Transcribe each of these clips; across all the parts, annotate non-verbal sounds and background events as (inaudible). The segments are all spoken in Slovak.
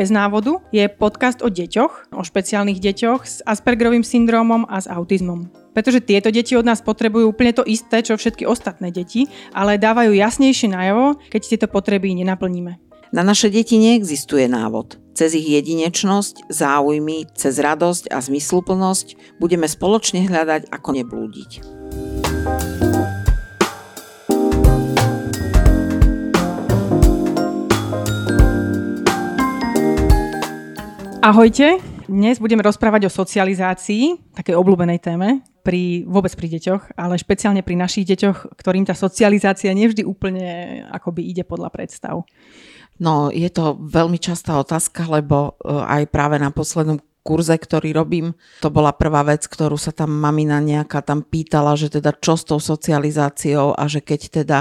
bez návodu je podcast o deťoch, o špeciálnych deťoch s Aspergerovým syndrómom a s autizmom. Pretože tieto deti od nás potrebujú úplne to isté, čo všetky ostatné deti, ale dávajú jasnejšie najavo, keď tieto potreby nenaplníme. Na naše deti neexistuje návod. Cez ich jedinečnosť, záujmy, cez radosť a zmysluplnosť budeme spoločne hľadať, ako neblúdiť. Ahojte, dnes budeme rozprávať o socializácii, takej obľúbenej téme, pri, vôbec pri deťoch, ale špeciálne pri našich deťoch, ktorým tá socializácia nevždy úplne akoby ide podľa predstav. No, je to veľmi častá otázka, lebo e, aj práve na poslednom kurze, ktorý robím, to bola prvá vec, ktorú sa tam mamina nejaká tam pýtala, že teda čo s tou socializáciou a že keď teda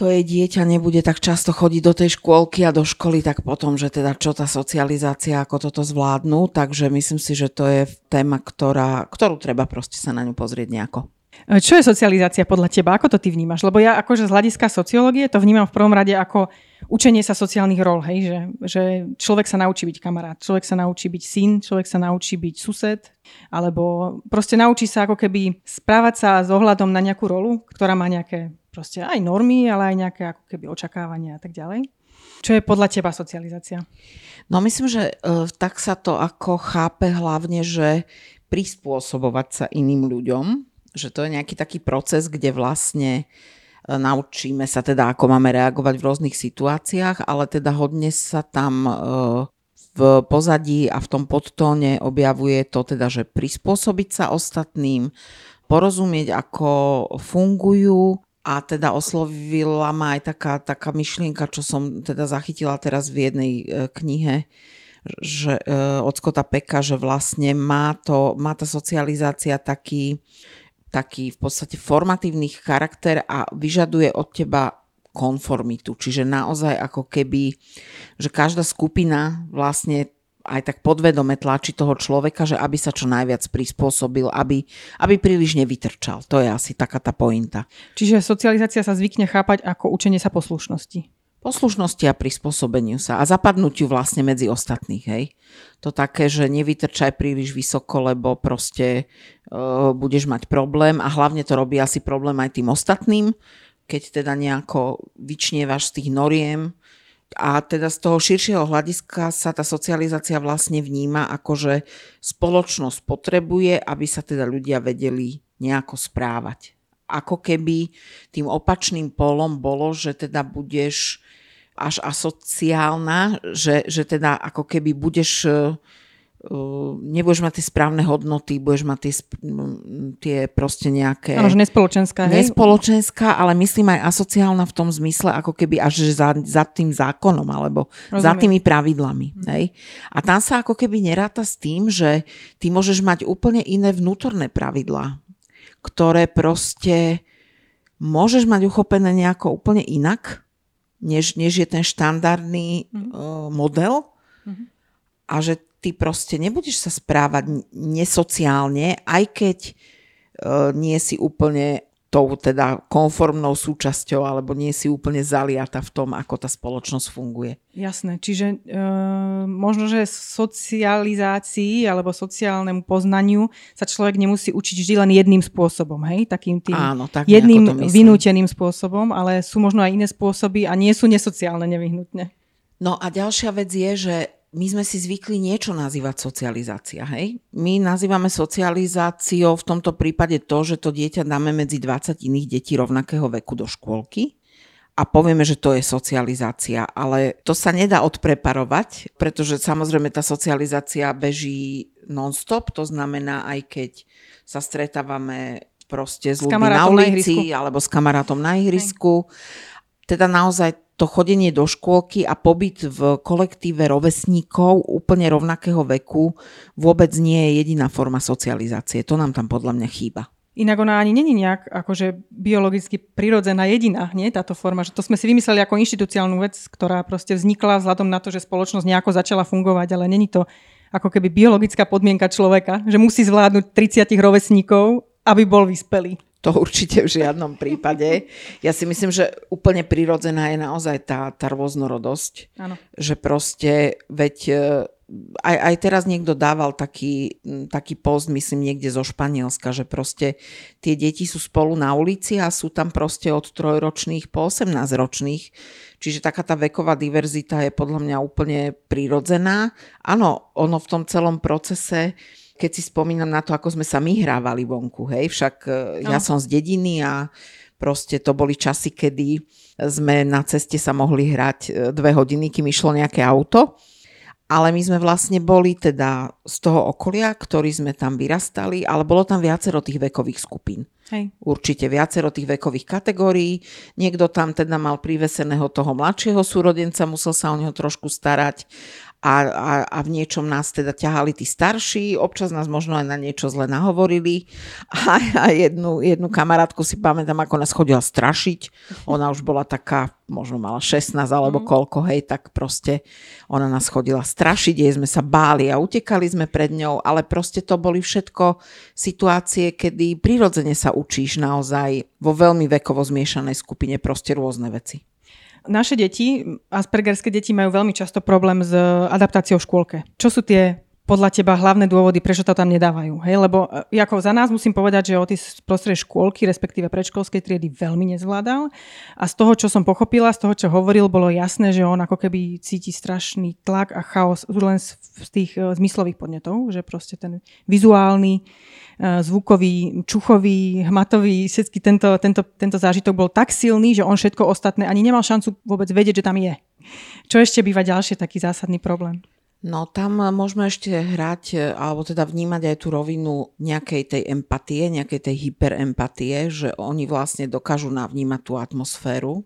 to jej dieťa nebude tak často chodiť do tej škôlky a do školy, tak potom, že teda čo tá socializácia, ako toto zvládnu. Takže myslím si, že to je téma, ktorá, ktorú treba proste sa na ňu pozrieť nejako. Čo je socializácia podľa teba? Ako to ty vnímaš? Lebo ja akože z hľadiska sociológie to vnímam v prvom rade ako učenie sa sociálnych rol, hej? Že, že človek sa naučí byť kamarát, človek sa naučí byť syn, človek sa naučí byť sused, alebo proste naučí sa ako keby správať sa s ohľadom na nejakú rolu, ktorá má nejaké proste aj normy, ale aj nejaké ako keby očakávania a tak ďalej. Čo je podľa teba socializácia? No myslím, že uh, tak sa to ako chápe hlavne, že prispôsobovať sa iným ľuďom, že to je nejaký taký proces, kde vlastne uh, naučíme sa teda, ako máme reagovať v rôznych situáciách, ale teda hodne sa tam uh, v pozadí a v tom podtóne objavuje to teda, že prispôsobiť sa ostatným, porozumieť, ako fungujú a teda oslovila ma aj taká, taká myšlienka, čo som teda zachytila teraz v jednej e, knihe, že e, od Scotta Peka, že vlastne má, to, má tá socializácia taký, taký v podstate formatívny charakter a vyžaduje od teba konformitu. Čiže naozaj ako keby, že každá skupina vlastne aj tak podvedome tlačí toho človeka, že aby sa čo najviac prispôsobil, aby, aby príliš nevytrčal. To je asi taká tá pointa. Čiže socializácia sa zvykne chápať ako učenie sa poslušnosti. Poslušnosti a prispôsobeniu sa a zapadnutiu vlastne medzi ostatných. Hej. To také, že nevytrčaj príliš vysoko, lebo proste uh, budeš mať problém a hlavne to robí asi problém aj tým ostatným, keď teda nejako vyčnievaš z tých noriem, a teda z toho širšieho hľadiska sa tá socializácia vlastne vníma ako, že spoločnosť potrebuje, aby sa teda ľudia vedeli nejako správať. Ako keby tým opačným polom bolo, že teda budeš až asociálna, že, že teda ako keby budeš nebudeš mať tie správne hodnoty, budeš mať tie, tie proste nejaké... Áno, že nespoločenská. Hej? Nespoločenská, ale myslím aj asociálna v tom zmysle, ako keby až za, za tým zákonom, alebo Rozumiem. za tými pravidlami. Hm. Hej? A tam sa ako keby neráta s tým, že ty môžeš mať úplne iné vnútorné pravidlá, ktoré proste môžeš mať uchopené nejako úplne inak, než, než je ten štandardný hm. uh, model. Hm. A že ty proste nebudeš sa správať nesociálne, aj keď e, nie si úplne tou teda konformnou súčasťou alebo nie si úplne zaliata v tom, ako tá spoločnosť funguje. Jasné, čiže e, možno, že socializácii alebo sociálnemu poznaniu sa človek nemusí učiť vždy len jedným spôsobom, hej? Takým tým Áno, tak jedným vynúteným spôsobom, ale sú možno aj iné spôsoby a nie sú nesociálne nevyhnutne. No a ďalšia vec je, že my sme si zvykli niečo nazývať socializácia, hej? My nazývame socializáciou v tomto prípade to, že to dieťa dáme medzi 20 iných detí rovnakého veku do škôlky a povieme, že to je socializácia, ale to sa nedá odpreparovať, pretože samozrejme tá socializácia beží non-stop, to znamená aj keď sa stretávame proste s, ľuďmi na ulici na alebo s kamarátom na ihrisku. Teda naozaj to chodenie do škôlky a pobyt v kolektíve rovesníkov úplne rovnakého veku vôbec nie je jediná forma socializácie. To nám tam podľa mňa chýba. Inak ona ani není nejak akože biologicky prirodzená jediná, nie táto forma. Že to sme si vymysleli ako inštitúciálnu vec, ktorá proste vznikla vzhľadom na to, že spoločnosť nejako začala fungovať, ale není to ako keby biologická podmienka človeka, že musí zvládnuť 30 rovesníkov, aby bol vyspelý. To určite v žiadnom prípade. Ja si myslím, že úplne prirodzená je naozaj tá, tá rôznorodosť. Áno. Že proste, veď e, aj, aj teraz niekto dával taký, taký post, myslím niekde zo Španielska, že proste tie deti sú spolu na ulici a sú tam proste od trojročných po 18 ročných. Čiže taká tá veková diverzita je podľa mňa úplne prirodzená. Áno, ono v tom celom procese keď si spomínam na to, ako sme sa my hrávali vonku, hej, však e, no. ja som z dediny a proste to boli časy, kedy sme na ceste sa mohli hrať e, dve hodiny, kým išlo nejaké auto ale my sme vlastne boli teda z toho okolia, ktorí sme tam vyrastali, ale bolo tam viacero tých vekových skupín. Hej. Určite viacero tých vekových kategórií. Niekto tam teda mal priveseného toho mladšieho súrodenca, musel sa o neho trošku starať a, a, a v niečom nás teda ťahali tí starší, občas nás možno aj na niečo zle nahovorili (laughs) a, a jednu, jednu kamarátku si pamätám, ako nás chodila strašiť, ona už bola taká, možno mala 16 alebo mm. koľko, hej, tak proste ona nás chodila strašiť, jej sme sa báli a utekali sme pred ňou, ale proste to boli všetko situácie, kedy prirodzene sa učíš naozaj vo veľmi vekovo zmiešanej skupine proste rôzne veci. Naše deti, aspergerské deti majú veľmi často problém s adaptáciou v škôlke. Čo sú tie podľa teba hlavné dôvody, prečo to tam nedávajú. Hej? Lebo e, ako za nás musím povedať, že Otis z prostredie škôlky, respektíve predškolskej triedy veľmi nezvládal. A z toho, čo som pochopila, z toho, čo hovoril, bolo jasné, že on ako keby cíti strašný tlak a chaos len z, tých uh, zmyslových podnetov, že proste ten vizuálny, zvukový, čuchový, hmatový, všetky tento, tento, tento zážitok bol tak silný, že on všetko ostatné ani nemal šancu vôbec vedieť, že tam je. Čo ešte býva ďalšie taký zásadný problém? No tam môžeme ešte hrať, e, alebo teda vnímať aj tú rovinu nejakej tej empatie, nejakej tej hyperempatie, že oni vlastne dokážu navnímať tú atmosféru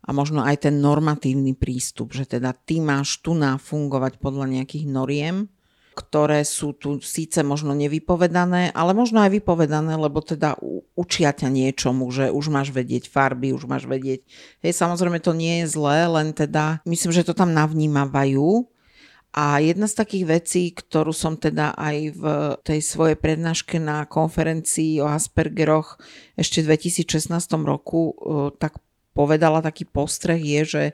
a možno aj ten normatívny prístup, že teda ty máš tu na fungovať podľa nejakých noriem, ktoré sú tu síce možno nevypovedané, ale možno aj vypovedané, lebo teda učia ťa niečomu, že už máš vedieť farby, už máš vedieť. Hej, samozrejme to nie je zlé, len teda myslím, že to tam navnímavajú a jedna z takých vecí, ktorú som teda aj v tej svojej prednáške na konferencii o Aspergeroch ešte v 2016 roku e, tak povedala taký postreh je, že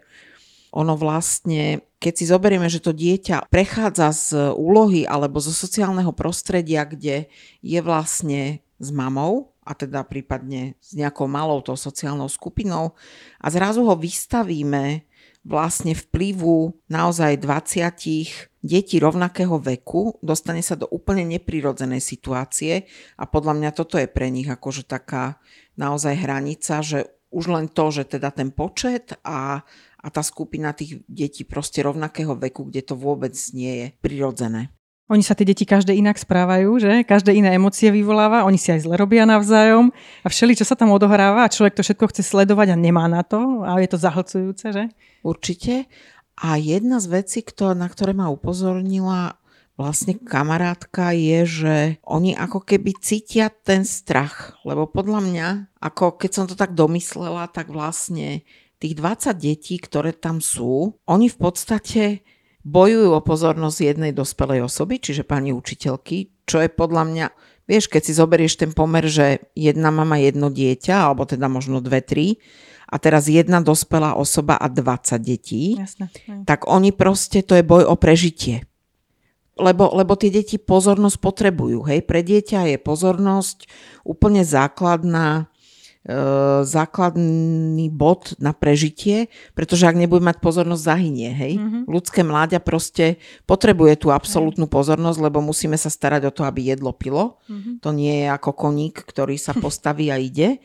ono vlastne, keď si zoberieme, že to dieťa prechádza z úlohy alebo zo sociálneho prostredia, kde je vlastne s mamou, a teda prípadne s nejakou malou tou sociálnou skupinou a zrazu ho vystavíme vlastne vplyvu naozaj 20 detí rovnakého veku, dostane sa do úplne neprirodzenej situácie a podľa mňa toto je pre nich akože taká naozaj hranica, že už len to, že teda ten počet a, a tá skupina tých detí proste rovnakého veku, kde to vôbec nie je prirodzené. Oni sa tie deti každé inak správajú, že? Každé iné emócie vyvoláva, oni si aj zle robia navzájom a všeli, čo sa tam odohráva a človek to všetko chce sledovať a nemá na to a je to zahlcujúce, že? Určite. A jedna z vecí, na ktoré ma upozornila vlastne kamarátka je, že oni ako keby cítia ten strach, lebo podľa mňa, ako keď som to tak domyslela, tak vlastne tých 20 detí, ktoré tam sú, oni v podstate bojujú o pozornosť jednej dospelej osoby, čiže pani učiteľky, čo je podľa mňa, vieš, keď si zoberieš ten pomer, že jedna mama, jedno dieťa, alebo teda možno dve, tri, a teraz jedna dospelá osoba a 20 detí, Jasne, tak oni proste, to je boj o prežitie. Lebo, lebo tie deti pozornosť potrebujú. Hej? Pre dieťa je pozornosť úplne základná základný bod na prežitie, pretože ak nebude mať pozornosť, zahynie. Hej? Mm-hmm. Ľudské mláďa proste potrebuje tú absolútnu pozornosť, lebo musíme sa starať o to, aby jedlo pilo. Mm-hmm. To nie je ako koník, ktorý sa postaví a ide.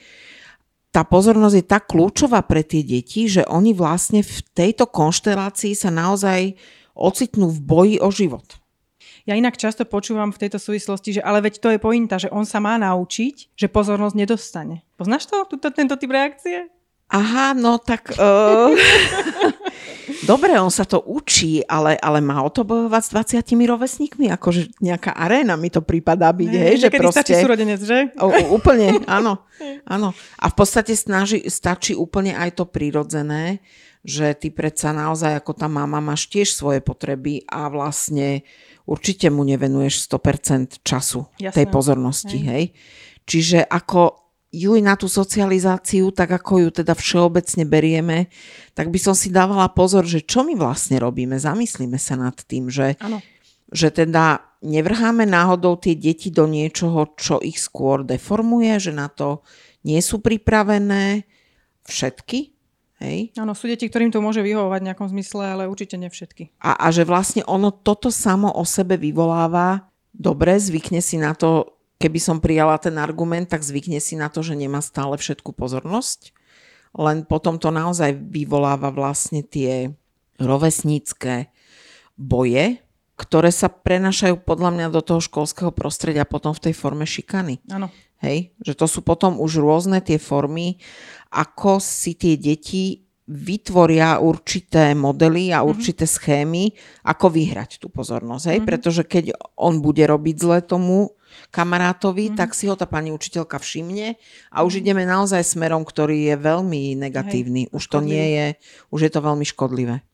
Tá pozornosť je tak kľúčová pre tie deti, že oni vlastne v tejto konštelácii sa naozaj ocitnú v boji o život. Ja inak často počúvam v tejto súvislosti, že ale veď to je pointa, že on sa má naučiť, že pozornosť nedostane. Poznáš to, tuto, tento typ reakcie? Aha, no tak... Uh... (laughs) Dobre, on sa to učí, ale, ale má o to bojovať s 20 rovesníkmi, akože nejaká aréna mi to prípada byť, hej, hej že proste... stačí súrodenec, že? O, úplne, (laughs) áno, áno. A v podstate snaží, stačí úplne aj to prirodzené, že ty predsa naozaj ako tá mama máš tiež svoje potreby a vlastne určite mu nevenuješ 100% času Jasné. tej pozornosti, hej. hej. Čiže ako ju na tú socializáciu, tak ako ju teda všeobecne berieme, tak by som si dávala pozor, že čo my vlastne robíme. Zamyslíme sa nad tým, že, že teda nevrháme náhodou tie deti do niečoho, čo ich skôr deformuje, že na to nie sú pripravené všetky. Hej? Áno, sú deti, ktorým to môže vyhovovať v nejakom zmysle, ale určite nie všetky. A, a že vlastne ono toto samo o sebe vyvoláva, dobre, zvykne si na to keby som prijala ten argument, tak zvykne si na to, že nemá stále všetku pozornosť. Len potom to naozaj vyvoláva vlastne tie rovesnícke boje, ktoré sa prenašajú podľa mňa do toho školského prostredia potom v tej forme šikany. Áno. Hej? Že to sú potom už rôzne tie formy, ako si tie deti vytvoria určité modely a mhm. určité mm-hmm. schémy, ako vyhrať tú pozornosť. Hej? Mm-hmm. Pretože keď on bude robiť zle tomu kamarátovi, mm-hmm. tak si ho tá pani učiteľka všimne a už mm-hmm. ideme naozaj smerom, ktorý je veľmi negatívny. Hej, už to nie je, už je to veľmi škodlivé.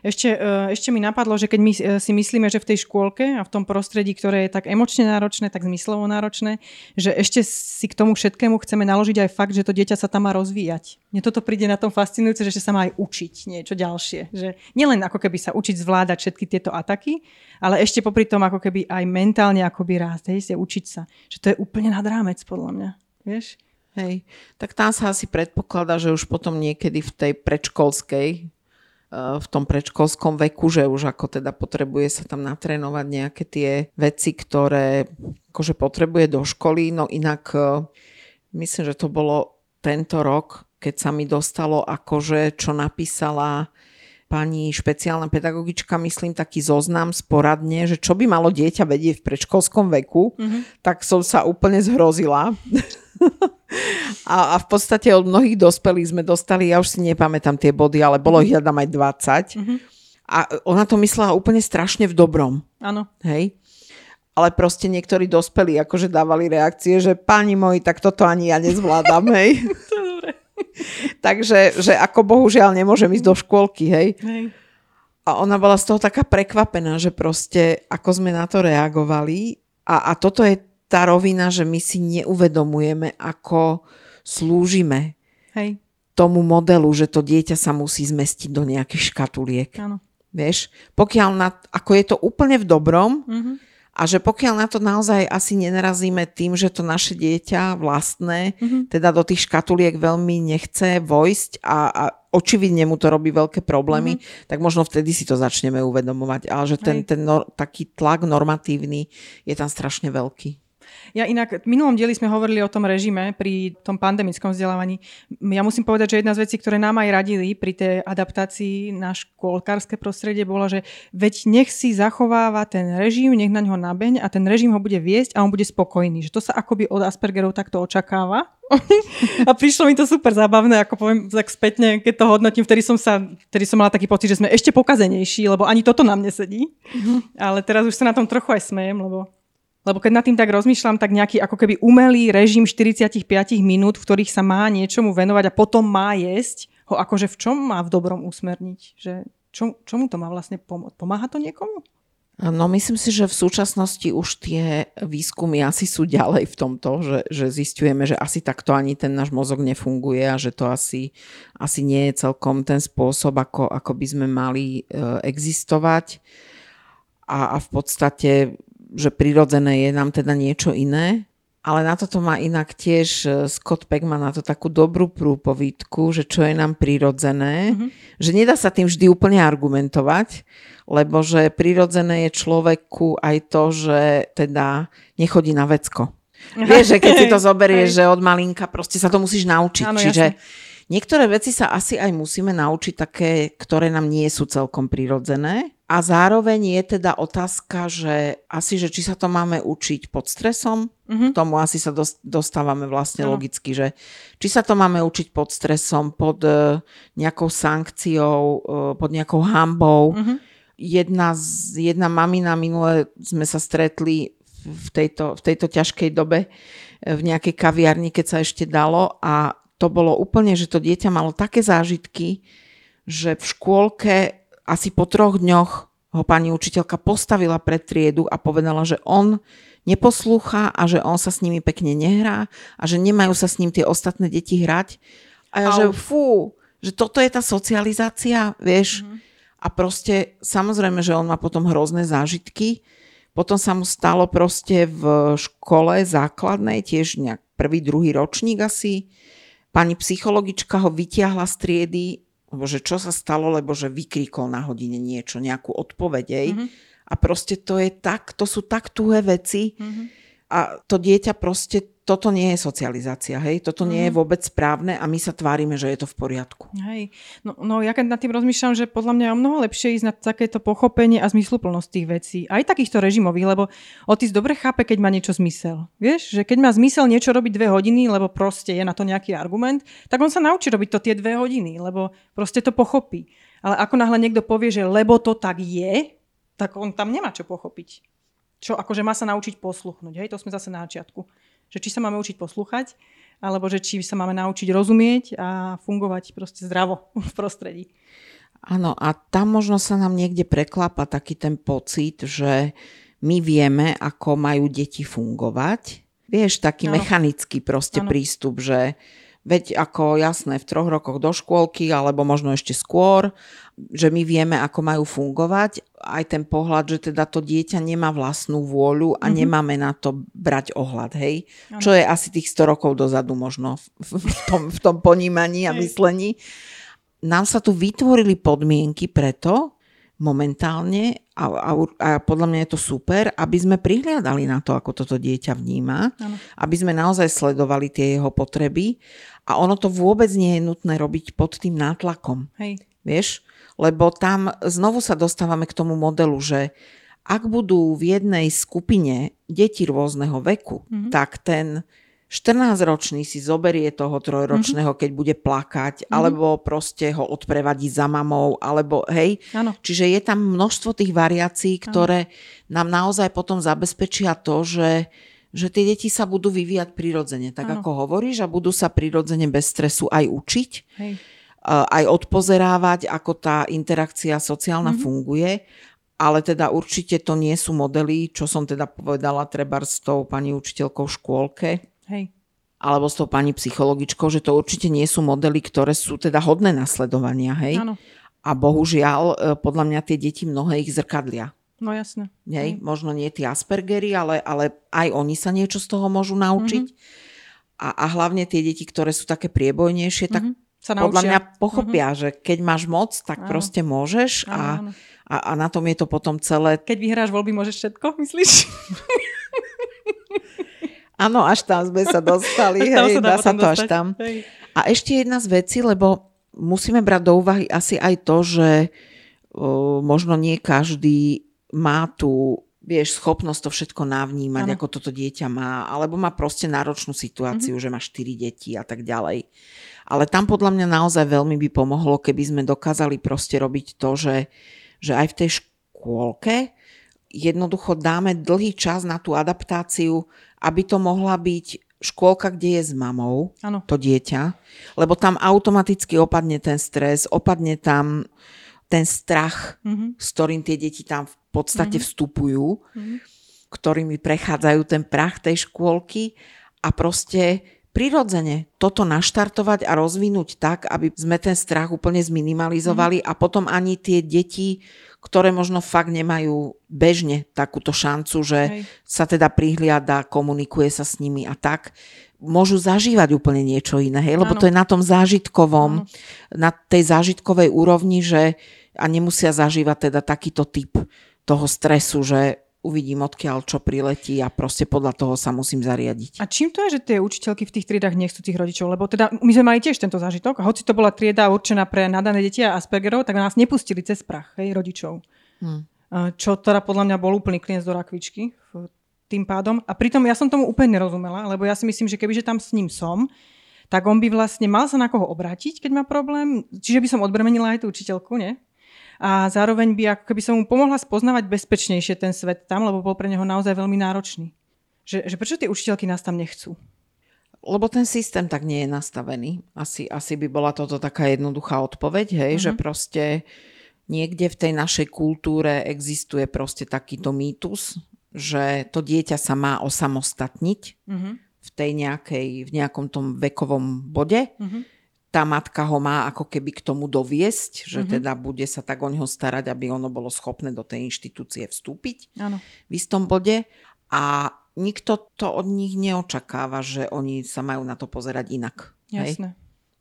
Ešte, e, ešte mi napadlo, že keď my e, si myslíme, že v tej škôlke a v tom prostredí, ktoré je tak emočne náročné, tak zmyslovo náročné, že ešte si k tomu všetkému chceme naložiť aj fakt, že to dieťa sa tam má rozvíjať. Mne toto príde na tom fascinujúce, že sa má aj učiť niečo ďalšie. Že nielen ako keby sa učiť zvládať všetky tieto ataky, ale ešte popri tom ako keby aj mentálne akoby rásť, hej, učiť sa. Že to je úplne nad rámec podľa mňa. Vieš? Hej, tak tam sa asi predpokladá, že už potom niekedy v tej predškolskej v tom predškolskom veku, že už ako teda potrebuje sa tam natrénovať nejaké tie veci, ktoré akože potrebuje do školy. No inak e, myslím, že to bolo tento rok, keď sa mi dostalo akože, čo napísala pani špeciálna pedagogička, myslím, taký zoznam sporadne, že čo by malo dieťa vedieť v predškolskom veku, mm-hmm. tak som sa úplne zhrozila. (laughs) a, a v podstate od mnohých dospelých sme dostali, ja už si nepamätám tie body, ale bolo ich tam aj 20. Mm-hmm. A ona to myslela úplne strašne v dobrom. Áno. Hej? Ale proste niektorí dospelí akože dávali reakcie, že páni moji, tak toto ani ja nezvládam, hej. (laughs) (laughs) Takže, že ako bohužiaľ nemôžem ísť do škôlky, hej. hej. A ona bola z toho taká prekvapená, že proste ako sme na to reagovali. A, a toto je tá rovina, že my si neuvedomujeme, ako slúžime hej. tomu modelu, že to dieťa sa musí zmestiť do nejakých škatuliek. Áno. Vieš, pokiaľ na, ako je to úplne v dobrom, mm-hmm a že pokiaľ na to naozaj asi nenarazíme tým, že to naše dieťa vlastné, mm-hmm. teda do tých škatuliek veľmi nechce vojsť a, a očividne mu to robí veľké problémy, mm-hmm. tak možno vtedy si to začneme uvedomovať. Ale že ten, ten no, taký tlak normatívny je tam strašne veľký. Ja inak, v minulom dieli sme hovorili o tom režime pri tom pandemickom vzdelávaní. Ja musím povedať, že jedna z vecí, ktoré nám aj radili pri tej adaptácii na škôlkárske prostredie, bola, že veď nech si zachováva ten režim, nech na ňo nabeň a ten režim ho bude viesť a on bude spokojný. Že to sa akoby od Aspergerov takto očakáva. (laughs) a prišlo mi to super zábavné, ako poviem tak spätne, keď to hodnotím, vtedy som, sa, vtedy som mala taký pocit, že sme ešte pokazenejší, lebo ani toto nám nesedí. Mm-hmm. Ale teraz už sa na tom trochu aj smejem, lebo lebo keď nad tým tak rozmýšľam, tak nejaký ako keby umelý režim 45 minút, v ktorých sa má niečomu venovať a potom má jesť, ho akože v čom má v dobrom usmerniť? Že čo, čomu to má vlastne pomôcť? Pomáha to niekomu? No myslím si, že v súčasnosti už tie výskumy asi sú ďalej v tomto, že, že zistujeme, že asi takto ani ten náš mozog nefunguje a že to asi, asi nie je celkom ten spôsob, ako, ako by sme mali e, existovať. A, a v podstate že prirodzené je nám teda niečo iné. Ale na toto má inak tiež e, Scott Peck má na to takú dobrú prúpovidku, že čo je nám prirodzené, mm-hmm. že nedá sa tým vždy úplne argumentovať, lebo že prirodzené je človeku aj to, že teda nechodí na vecko. (laughs) Vieš, že keď si to zoberieš, že od malinka proste sa to musíš naučiť. Áno, Čiže jasne. niektoré veci sa asi aj musíme naučiť také, ktoré nám nie sú celkom prirodzené. A zároveň je teda otázka, že asi, že či sa to máme učiť pod stresom, mm-hmm. k tomu asi sa dostávame vlastne no. logicky, že či sa to máme učiť pod stresom, pod uh, nejakou sankciou, uh, pod nejakou hambou. Mm-hmm. Jedna, z, jedna mamina minule sme sa stretli v tejto, v tejto ťažkej dobe v nejakej kaviarni, keď sa ešte dalo a to bolo úplne, že to dieťa malo také zážitky, že v škôlke asi po troch dňoch ho pani učiteľka postavila pred triedu a povedala, že on neposlúcha a že on sa s nimi pekne nehrá a že nemajú sa s ním tie ostatné deti hrať. A ja, Au. že fú, že toto je tá socializácia, vieš. Mm-hmm. A proste, samozrejme, že on má potom hrozné zážitky. Potom sa mu stalo proste v škole základnej, tiež nejak prvý, druhý ročník asi. Pani psychologička ho vytiahla z triedy, lebo že čo sa stalo, lebo že vykríkol na hodine niečo, nejakú odpovedej. Mm-hmm. A proste to je tak, to sú tak tuhé veci. Mm-hmm. A to dieťa proste toto nie je socializácia, hej, toto nie je mhm. vôbec správne a my sa tvárime, že je to v poriadku. Hej, no, no ja keď nad tým rozmýšľam, že podľa mňa je o mnoho lepšie ísť na takéto pochopenie a zmysluplnosť tých vecí, aj takýchto režimových, lebo Otis dobre chápe, keď má niečo zmysel. Vieš, že keď má zmysel niečo robiť dve hodiny, lebo proste je na to nejaký argument, tak on sa naučí robiť to tie dve hodiny, lebo proste to pochopí. Ale ako náhle niekto povie, že lebo to tak je, tak on tam nemá čo pochopiť. Čo akože má sa naučiť posluchnúť. Hej, to sme zase na začiatku že či sa máme učiť poslúchať, alebo že či sa máme naučiť rozumieť a fungovať proste zdravo (laughs) v prostredí. Áno, a tam možno sa nám niekde preklápa taký ten pocit, že my vieme, ako majú deti fungovať. Vieš, taký ano. mechanický proste ano. prístup, že veď ako jasné v troch rokoch do škôlky, alebo možno ešte skôr, že my vieme, ako majú fungovať. Aj ten pohľad, že teda to dieťa nemá vlastnú vôľu a mm-hmm. nemáme na to brať ohľad, hej? Ano. Čo je asi tých 100 rokov dozadu možno v, v, tom, v tom ponímaní a myslení. Nám sa tu vytvorili podmienky preto, momentálne a, a, a podľa mňa je to super, aby sme prihliadali na to, ako toto dieťa vníma, ano. aby sme naozaj sledovali tie jeho potreby a ono to vôbec nie je nutné robiť pod tým nátlakom. Hej. Vieš? Lebo tam znovu sa dostávame k tomu modelu, že ak budú v jednej skupine deti rôzneho veku, mm-hmm. tak ten 14-ročný si zoberie toho trojročného, mm-hmm. keď bude plakať, mm-hmm. alebo proste ho odprevadí za mamou, alebo hej. Ano. Čiže je tam množstvo tých variácií, ktoré ano. nám naozaj potom zabezpečia to, že že tie deti sa budú vyvíjať prirodzene, tak ano. ako hovoríš, a budú sa prirodzene bez stresu aj učiť, Hej. Aj odpozerávať, ako tá interakcia sociálna mm-hmm. funguje, ale teda určite to nie sú modely, čo som teda povedala treba s tou pani učiteľkou v škôlke. Hej. Alebo s tou pani psychologičkou, že to určite nie sú modely, ktoré sú teda hodné nasledovania, hej? Áno. A bohužiaľ, e, podľa mňa tie deti mnohé ich zrkadlia. No jasne. Nej, mm. Možno nie tie Aspergery, ale, ale aj oni sa niečo z toho môžu naučiť. Mm-hmm. A, a hlavne tie deti, ktoré sú také priebojnejšie, tak mm-hmm. Sa podľa mňa pochopia, mm-hmm. že keď máš moc, tak áno. proste môžeš a, a, a na tom je to potom celé. Keď vyhráš voľby, môžeš všetko, myslíš? (laughs) Áno, až tam sme sa dostali, hej, sa dá, dá sa to dostať. až tam. Hej. A ešte jedna z vecí, lebo musíme brať do úvahy asi aj to, že o, možno nie každý má tú vieš, schopnosť to všetko navnímať, ano. ako toto dieťa má, alebo má proste náročnú situáciu, mm-hmm. že má 4 deti a tak ďalej. Ale tam podľa mňa naozaj veľmi by pomohlo, keby sme dokázali proste robiť to, že, že aj v tej škôlke jednoducho dáme dlhý čas na tú adaptáciu, aby to mohla byť škôlka, kde je s mamou ano. to dieťa, lebo tam automaticky opadne ten stres, opadne tam ten strach, mm-hmm. s ktorým tie deti tam v podstate mm-hmm. vstupujú, mm-hmm. ktorými prechádzajú ten prach tej škôlky a proste prirodzene toto naštartovať a rozvinúť tak, aby sme ten strach úplne zminimalizovali mm-hmm. a potom ani tie deti, ktoré možno fakt nemajú bežne takúto šancu, že Hej. sa teda prihliada, komunikuje sa s nimi a tak, môžu zažívať úplne niečo iné, hej? lebo ano. to je na tom zážitkovom, ano. na tej zážitkovej úrovni, že a nemusia zažívať teda takýto typ toho stresu, že uvidím odkiaľ čo priletí a proste podľa toho sa musím zariadiť. A čím to je, že tie učiteľky v tých triedách nechcú tých rodičov? Lebo teda my sme mali tiež tento zážitok a hoci to bola trieda určená pre nadané deti a Aspergerov, tak nás nepustili cez prach, hej, rodičov. Hmm. Čo teda podľa mňa bol úplný klienc do rakvičky tým pádom. A pritom ja som tomu úplne nerozumela, lebo ja si myslím, že kebyže tam s ním som, tak on by vlastne mal sa na koho obrátiť, keď má problém. Čiže by som odbremenila aj tú učiteľku, nie? A zároveň by ako keby som mu pomohla spoznávať bezpečnejšie ten svet tam, lebo bol pre neho naozaj veľmi náročný. Že, že prečo tie učiteľky nás tam nechcú? Lebo ten systém tak nie je nastavený. Asi, asi by bola toto taká jednoduchá odpoveď, hej, mm-hmm. že proste niekde v tej našej kultúre existuje proste takýto mýtus, že to dieťa sa má osamostatniť Mhm. v tej nejakej, v nejakom tom vekovom bode. Mhm. Tá matka ho má ako keby k tomu doviesť, že Mhm. teda bude sa tak o neho starať, aby ono bolo schopné do tej inštitúcie vstúpiť Áno. v istom bode. A nikto to od nich neočakáva, že oni sa majú na to pozerať inak. Hej? Jasné.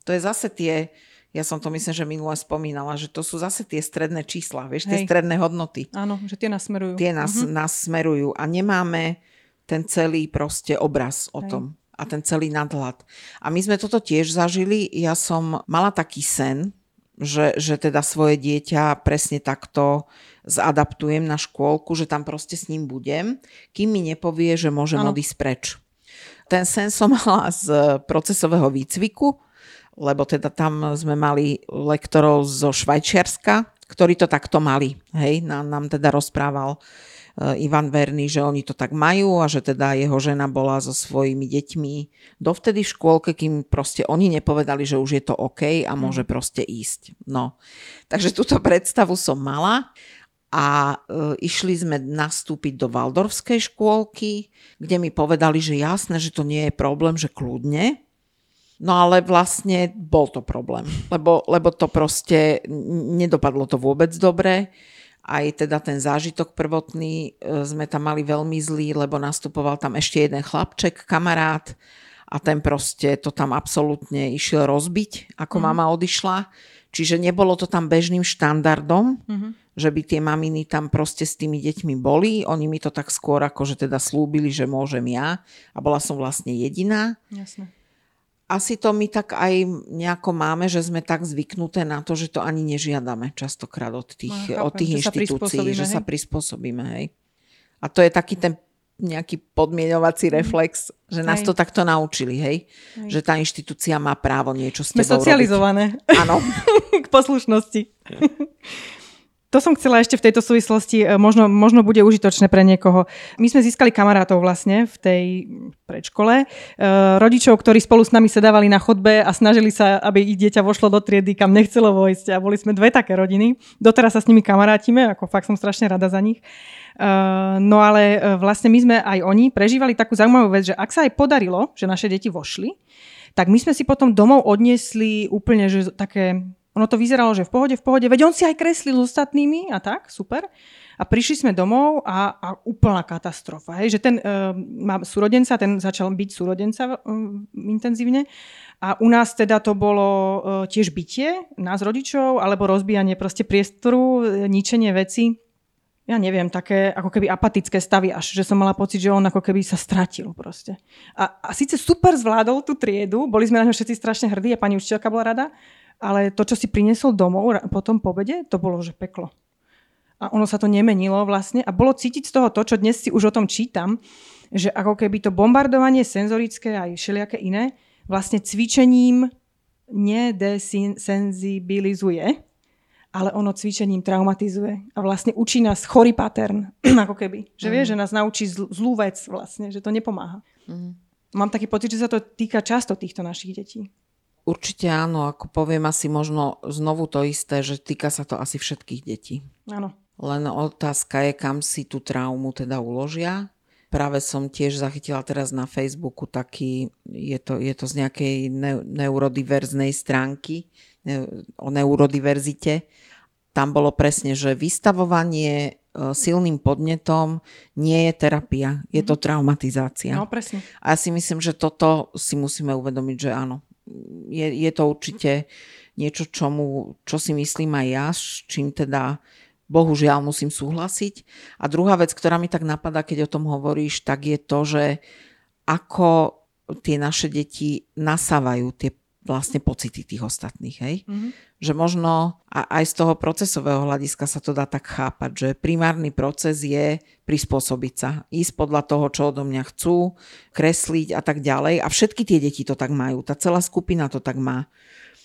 To je zase tie, ja som to myslím, že minule spomínala, že to sú zase tie stredné čísla, vieš, tie Hej. stredné hodnoty. Áno, že tie nás smerujú. Tie nás, Mhm. nás smerujú a nemáme ten celý proste obraz o Hej. tom a ten celý nadhľad. A my sme toto tiež zažili. Ja som mala taký sen, že, že teda svoje dieťa presne takto zadaptujem na škôlku, že tam proste s ním budem, kým mi nepovie, že môžem Áno. odísť preč. Ten sen som (laughs) mala z procesového výcviku, lebo teda tam sme mali lektorov zo Švajčiarska, ktorí to takto mali. Hej, nám, nám teda rozprával Ivan Verný, že oni to tak majú a že teda jeho žena bola so svojimi deťmi dovtedy v škôlke, kým proste oni nepovedali, že už je to OK a môže proste ísť. No, takže túto predstavu som mala a e, išli sme nastúpiť do Waldorfskej škôlky, kde mi povedali, že jasné, že to nie je problém, že kľudne. No ale vlastne bol to problém, lebo, lebo to proste nedopadlo to vôbec dobre. Aj teda ten zážitok prvotný e, sme tam mali veľmi zlý, lebo nastupoval tam ešte jeden chlapček, kamarát a ten proste to tam absolútne išiel rozbiť, ako mm. mama odišla. Čiže nebolo to tam bežným štandardom, Mhm. že by tie maminy tam proste s tými deťmi boli. Oni mi to tak skôr akože teda slúbili, že môžem ja a bola som vlastne jediná. Jasné. Asi to my tak aj nejako máme, že sme tak zvyknuté na to, že to ani nežiadame častokrát od tých, No, od tých že inštitúcií, že sa prispôsobíme. Hej. A to je taký ten nejaký podmienovací reflex, že nás Mhm. Hej. to takto naučili, hej? Hej. Že tá inštitúcia má právo niečo s Sme tebou socializované robiť. Áno. (laughs) k poslušnosti. (laughs) To som chcela ešte v tejto súvislosti, e, možno, možno bude užitočné pre niekoho. My sme získali kamarátov vlastne v tej predškole, e, rodičov, ktorí spolu s nami sedávali na chodbe a snažili sa, aby ich dieťa vošlo do triedy, kam nechcelo vojsť. A boli sme dve také rodiny. Doteraz sa s nimi kamarátime, ako fakt som strašne rada za nich. Uh, no ale vlastne my sme aj oni prežívali takú zaujímavú vec, že ak sa aj podarilo, že naše deti vošli, tak my sme si potom domov odniesli úplne, že také, ono to vyzeralo, že v pohode, v pohode, veď on si aj kreslil s ostatnými a tak, super. A prišli sme domov a, a úplná katastrofa. Hej, že ten uh, má súrodenca, ten začal byť súrodenca uh, intenzívne a u nás teda to bolo uh, tiež bytie, nás rodičov, alebo rozbijanie proste priestoru, e, ničenie veci ja neviem, také ako keby apatické stavy až, že som mala pocit, že on ako keby sa stratil proste. A, a síce super zvládol tú triedu, boli sme na ňo všetci strašne hrdí a pani učiteľka bola rada, ale to, čo si priniesol domov po tom pobede, to bolo, že peklo. A ono sa to nemenilo vlastne a bolo cítiť z toho to, čo dnes si už o tom čítam, že ako keby to bombardovanie senzorické aj všelijaké iné vlastne cvičením nedesenzibilizuje, ale ono cvičením traumatizuje a vlastne učí nás chorý pattern, (clears throat) ako keby. Že vie, že nás naučí zl- zlú vec vlastne, že to nepomáha. Mám taký pocit, že sa to týka často týchto našich detí. Určite áno, ako poviem asi možno znovu to isté, že týka sa to asi všetkých detí. Áno. Len otázka je, kam si tú traumu teda uložia. Práve som tiež zachytila teraz na Facebooku taký, je to, je to z nejakej ne- neurodiverznej stránky ne- o neurodiverzite. Tam bolo presne, že vystavovanie e, silným podnetom nie je terapia, je to traumatizácia. No presne. A ja si myslím, že toto si musíme uvedomiť, že áno. Je, je to určite niečo, čomu, čo si myslím aj ja, s čím teda bohužiaľ musím súhlasiť. A druhá vec, ktorá mi tak napadá, keď o tom hovoríš, tak je to, že ako tie naše deti nasávajú tie vlastne pocity tých ostatných. Hej? Mhm. Že možno a aj z toho procesového hľadiska sa to dá tak chápať, že primárny proces je prispôsobiť sa, ísť podľa toho, čo odo mňa chcú, kresliť a tak ďalej. A všetky tie deti to tak majú, tá celá skupina to tak má.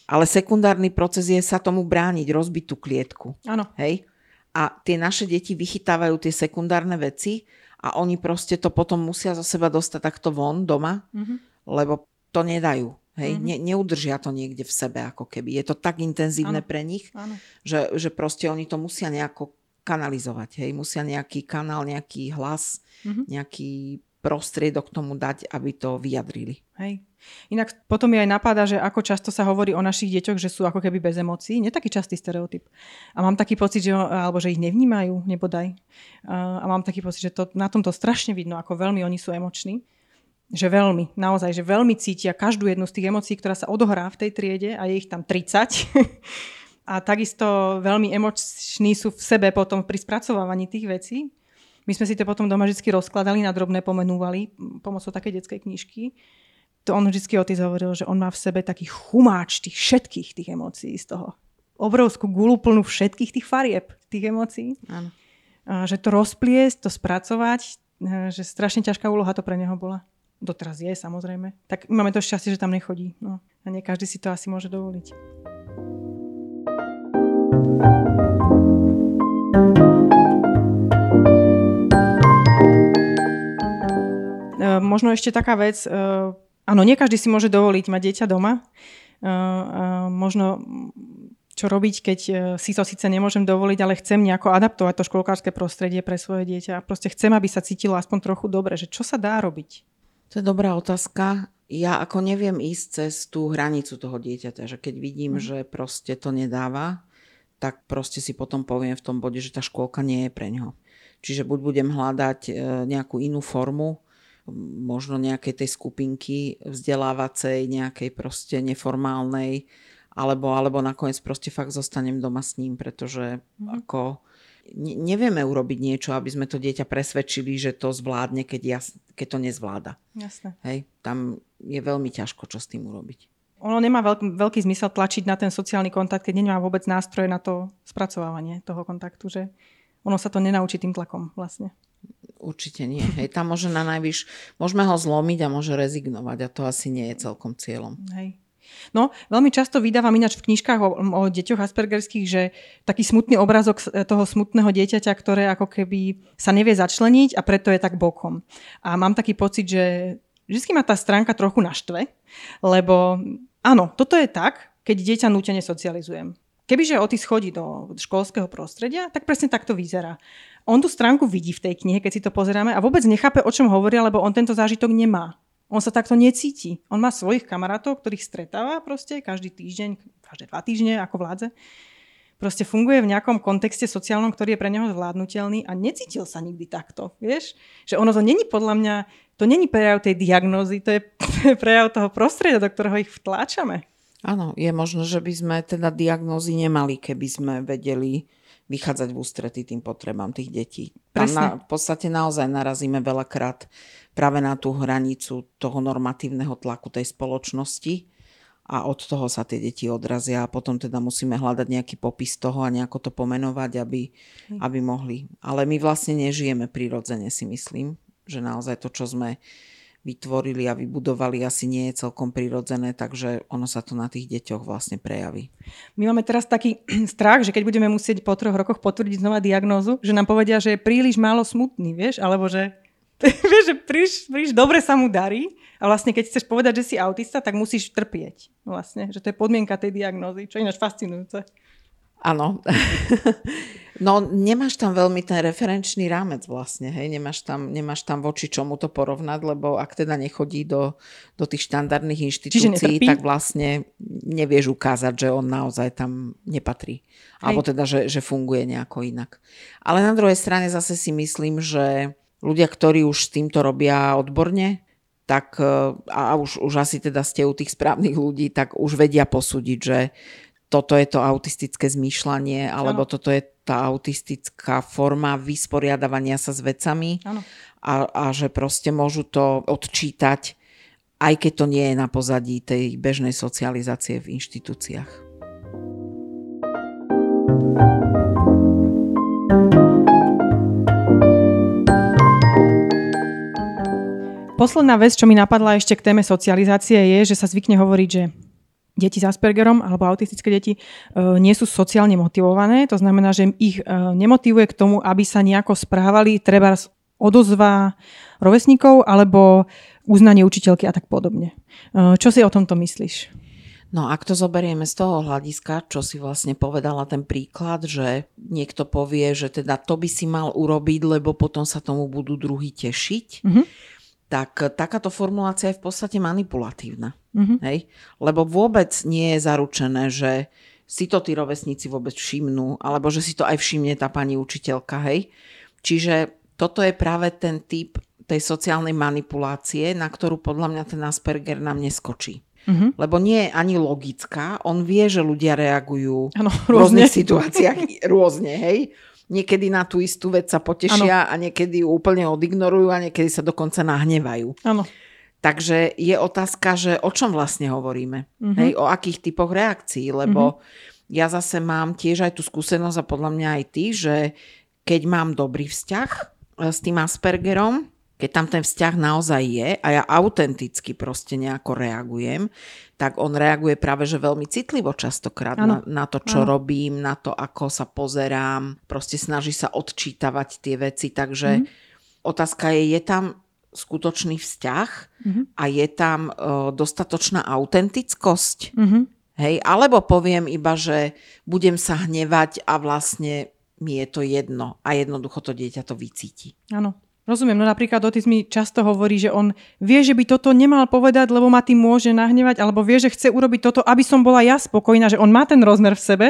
Ale sekundárny proces je sa tomu brániť, rozbiť tú klietku. Áno. Hej? A tie naše deti vychytávajú tie sekundárne veci a oni proste to potom musia zo seba dostať takto von doma, Mhm. lebo to nedajú. Hej? Mhm. Ne, neudržia to niekde v sebe ako keby. Je to tak intenzívne Áno. pre nich, Áno. že, že proste oni to musia nejako kanalizovať. Hej. Musia nejaký kanál, nejaký hlas, mm-hmm. nejaký prostriedok tomu dať, aby to vyjadrili. Hej. Inak potom mi aj napáda, že ako často sa hovorí o našich deťoch, že sú ako keby bez emócií. Nie taký častý stereotyp. A mám taký pocit, že, alebo že ich nevnímajú, nebodaj. A mám taký pocit, že to, na tomto strašne vidno, ako veľmi oni sú emoční. Že veľmi, naozaj, že veľmi cítia každú jednu z tých emócií, ktorá sa odohrá v tej triede a je ich tam 30. (laughs) a takisto veľmi emoční sú v sebe potom pri spracovávaní tých vecí. My sme si to potom doma vždy rozkladali, na drobné pomenúvali pomocou také detskej knižky. To on vždy otec hovoril, že on má v sebe taký chumáč tých všetkých tých emócií z toho. Obrovskú gulu plnú všetkých tých farieb, tých emócií. Áno. A že to rozpliesť, to spracovať, e, že strašne ťažká úloha to pre neho bola. Doteraz je, samozrejme. Tak máme to šťastie, že tam nechodí. No. A nie každý si to asi môže dovoliť. E, možno ešte taká vec, e, áno, nie každý si môže dovoliť mať dieťa doma. E, možno čo robiť, keď si to síce nemôžem dovoliť, ale chcem nejako adaptovať to školkárske prostredie pre svoje dieťa. Proste chcem, aby sa cítilo aspoň trochu dobre, že čo sa dá robiť? To je dobrá otázka. Ja ako neviem ísť cez tú hranicu toho dieťaťa, že keď vidím, mm. že proste to nedáva, tak proste si potom poviem v tom bode, že tá škôlka nie je pre ňo. Čiže buď budem hľadať e, nejakú inú formu, možno nejakej tej skupinky vzdelávacej, nejakej proste neformálnej, alebo, alebo nakoniec proste fakt zostanem doma s ním, pretože mm. ako nevieme urobiť niečo, aby sme to dieťa presvedčili, že to zvládne, keď, ja, keď to nezvláda. Jasne. Hej, tam je veľmi ťažko, čo s tým urobiť ono nemá veľký, veľký zmysel tlačiť na ten sociálny kontakt, keď nemá vôbec nástroje na to spracovávanie toho kontaktu, že ono sa to nenaučí tým tlakom vlastne. Určite nie. Hej, tam môže na najvyš, môžeme ho zlomiť a môže rezignovať a to asi nie je celkom cieľom. Hej. No, veľmi často vydávam ináč v knižkách o, o deťoch aspergerských, že taký smutný obrazok toho smutného dieťaťa, ktoré ako keby sa nevie začleniť a preto je tak bokom. A mám taký pocit, že vždy ma tá stránka trochu naštve, lebo áno, toto je tak, keď dieťa nútene socializujem. Kebyže Otis chodí do školského prostredia, tak presne takto vyzerá. On tú stránku vidí v tej knihe, keď si to pozeráme a vôbec nechápe, o čom hovoria, lebo on tento zážitok nemá. On sa takto necíti. On má svojich kamarátov, ktorých stretáva proste každý týždeň, každé dva týždne, ako vládze. Proste funguje v nejakom kontexte sociálnom, ktorý je pre neho zvládnutelný a necítil sa nikdy takto. Vieš? Že ono to není podľa mňa to není prejav tej diagnózy, to je (laughs) prejav toho prostredia, do ktorého ich vtláčame. Áno, je možno, že by sme teda diagnózy nemali, keby sme vedeli vychádzať v ústrety tým potrebám tých detí. Tam na, v podstate naozaj narazíme veľakrát práve na tú hranicu toho normatívneho tlaku tej spoločnosti a od toho sa tie deti odrazia a potom teda musíme hľadať nejaký popis toho a nejako to pomenovať, aby, aby mohli. Ale my vlastne nežijeme prirodzene, si myslím že naozaj to, čo sme vytvorili a vybudovali, asi nie je celkom prirodzené, takže ono sa to na tých deťoch vlastne prejaví. My máme teraz taký (clears throat) strach, že keď budeme musieť po troch rokoch potvrdiť znova diagnózu, že nám povedia, že je príliš málo smutný, vieš, alebo že, (laughs) vieš, že príliš, príliš dobre sa mu darí a vlastne keď chceš povedať, že si autista, tak musíš trpieť. Vlastne, že to je podmienka tej diagnózy, čo je ináč fascinujúce. Áno. (laughs) No nemáš tam veľmi ten referenčný rámec vlastne, hej, nemáš tam, nemáš tam voči čomu to porovnať, lebo ak teda nechodí do, do tých štandardných inštitúcií, tak vlastne nevieš ukázať, že on naozaj tam nepatrí. Hej. Alebo teda, že, že funguje nejako inak. Ale na druhej strane zase si myslím, že ľudia, ktorí už s týmto robia odborne, tak a už, už asi teda ste u tých správnych ľudí, tak už vedia posúdiť, že toto je to autistické zmýšľanie, alebo ano. toto je tá autistická forma vysporiadavania sa s vecami A, a že proste môžu to odčítať, aj keď to nie je na pozadí tej bežnej socializácie v inštitúciách. Posledná vec, čo mi napadla ešte k téme socializácie, je, že sa zvykne hovoriť, že deti s Aspergerom alebo autistické deti e, nie sú sociálne motivované. To znamená, že ich e, nemotivuje k tomu, aby sa nejako správali, treba odozva rovesníkov alebo uznanie učiteľky a tak podobne. E, čo si o tomto myslíš? No ak to zoberieme z toho hľadiska, čo si vlastne povedala ten príklad, že niekto povie, že teda to by si mal urobiť, lebo potom sa tomu budú druhý tešiť, mm-hmm. Tak takáto formulácia je v podstate manipulatívna. Mm-hmm. Hej? Lebo vôbec nie je zaručené, že si to tí rovesníci vôbec všimnú, alebo že si to aj všimne tá pani učiteľka. Hej? Čiže toto je práve ten typ tej sociálnej manipulácie, na ktorú podľa mňa ten Asperger nám neskočí. Mm-hmm. Lebo nie je ani logická. On vie, že ľudia reagujú ano, v rôznych situáciách (laughs) rôzne, hej. Niekedy na tú istú vec sa potešia ano. a niekedy ju úplne odignorujú a niekedy sa dokonca nahnevajú. Ano. Takže je otázka, že o čom vlastne hovoríme. Mm-hmm. Hej, o akých typoch reakcií, lebo mm-hmm. ja zase mám tiež aj tú skúsenosť a podľa mňa aj ty, že keď mám dobrý vzťah eh, s tým Aspergerom, keď tam ten vzťah naozaj je a ja autenticky proste nejako reagujem, tak on reaguje práve že veľmi citlivo častokrát na, na to, čo ano. robím, na to, ako sa pozerám, proste snaží sa odčítavať tie veci, takže mm. otázka je, je tam skutočný vzťah mm-hmm. a je tam uh, dostatočná autentickosť, mm-hmm. hej, alebo poviem iba, že budem sa hnevať a vlastne mi je to jedno a jednoducho to dieťa to vycíti. Áno. Rozumiem, no napríklad Otis mi často hovorí, že on vie, že by toto nemal povedať, lebo ma tým môže nahnevať, alebo vie, že chce urobiť toto, aby som bola ja spokojná, že on má ten rozmer v sebe,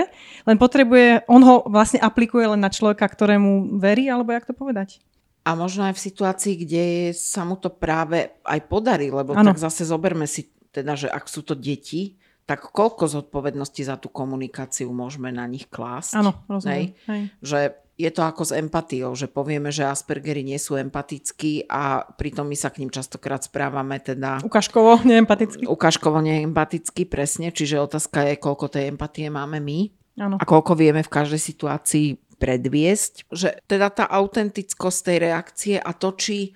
len potrebuje, on ho vlastne aplikuje len na človeka, ktorému verí, alebo jak to povedať? A možno aj v situácii, kde sa mu to práve aj podarí, lebo ano. tak zase zoberme si teda, že ak sú to deti, tak koľko zodpovednosti za tú komunikáciu môžeme na nich klásť? Áno, rozumiem. Hej? Hej. Že je to ako s empatiou, že povieme, že Aspergery nie sú empatickí a pritom my sa k ním častokrát správame teda... Ukážkovo neempaticky. Ukážkovo neempaticky, presne. Čiže otázka je, koľko tej empatie máme my ano. a koľko vieme v každej situácii predviesť. Že teda tá autentickosť tej reakcie a to, či...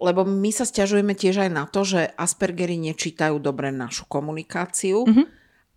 Lebo my sa stiažujeme tiež aj na to, že Aspergery nečítajú dobre našu komunikáciu, mm-hmm.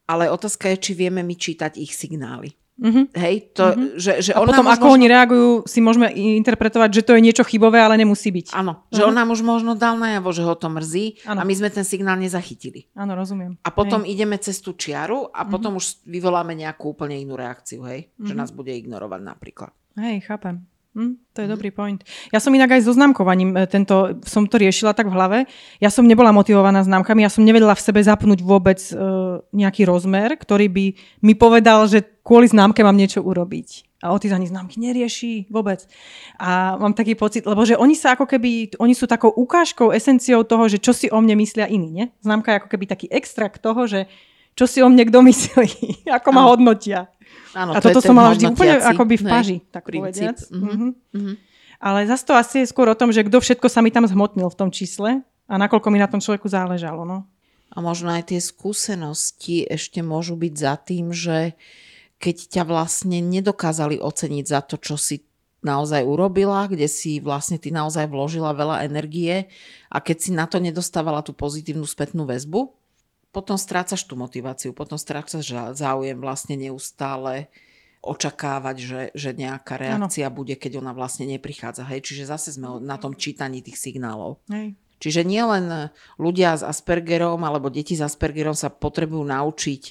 ale otázka je, či vieme my čítať ich signály. Mm-hmm. Hej, to, mm-hmm. že, že a potom, ako možno... oni reagujú, si môžeme interpretovať, že to je niečo chybové, ale nemusí byť. Áno, mm-hmm. že on nám už možno dal najavo, že ho to mrzí ano. a my sme ten signál nezachytili. Áno, rozumiem. A potom hej. ideme cez tú čiaru a mm-hmm. potom už vyvoláme nejakú úplne inú reakciu, hej, mm-hmm. že nás bude ignorovať napríklad. Hej, chápem. Hm, to je mm. dobrý point. Ja som inak aj so známkovaním e, tento, som to riešila tak v hlave. Ja som nebola motivovaná známkami, ja som nevedela v sebe zapnúť vôbec uh, nejaký rozmer, ktorý by mi povedal, že kvôli známke mám niečo urobiť. A Otis ani známky nerieši vôbec. A mám taký pocit, lebo že oni sa ako keby, oni sú takou ukážkou, esenciou toho, že čo si o mne myslia iní. Nie? Známka je ako keby taký extrakt toho, že čo si o mne kto myslí, (laughs) ako ma hodnotia. Áno, a to toto som mala vždy úplne akoby v paži, tak povediac. Mm-hmm. Mm-hmm. Ale zase to asi je skôr o tom, že kto všetko sa mi tam zhmotnil v tom čísle a nakoľko mi na tom človeku záležalo. No. A možno aj tie skúsenosti ešte môžu byť za tým, že keď ťa vlastne nedokázali oceniť za to, čo si naozaj urobila, kde si vlastne ty naozaj vložila veľa energie a keď si na to nedostávala tú pozitívnu spätnú väzbu, potom strácaš tú motiváciu, potom strácaš záujem vlastne neustále očakávať, že, že nejaká reakcia ano. bude, keď ona vlastne neprichádza. Hej? Čiže zase sme na tom čítaní tých signálov. Hej. Čiže nielen ľudia s Aspergerom alebo deti s Aspergerom sa potrebujú naučiť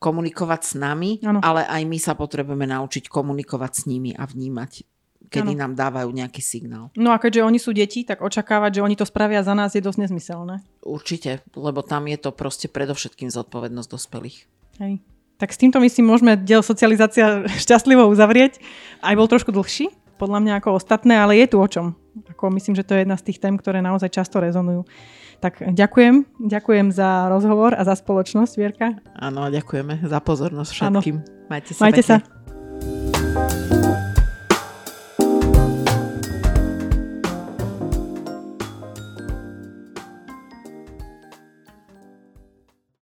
komunikovať s nami, ano. ale aj my sa potrebujeme naučiť komunikovať s nimi a vnímať kedy ano. nám dávajú nejaký signál. No a keďže oni sú deti, tak očakávať, že oni to spravia za nás je dosť nezmyselné. Určite, lebo tam je to proste predovšetkým zodpovednosť dospelých. Hej. Tak s týmto myslím, môžeme diel socializácia (laughs) šťastlivo uzavrieť. Aj bol trošku dlhší, podľa mňa ako ostatné, ale je tu o čom. Ako myslím, že to je jedna z tých tém, ktoré naozaj často rezonujú. Tak ďakujem, ďakujem za rozhovor a za spoločnosť, Vierka. Áno, ďakujeme za pozornosť všetkým. Áno. Majte sa. Majte sa.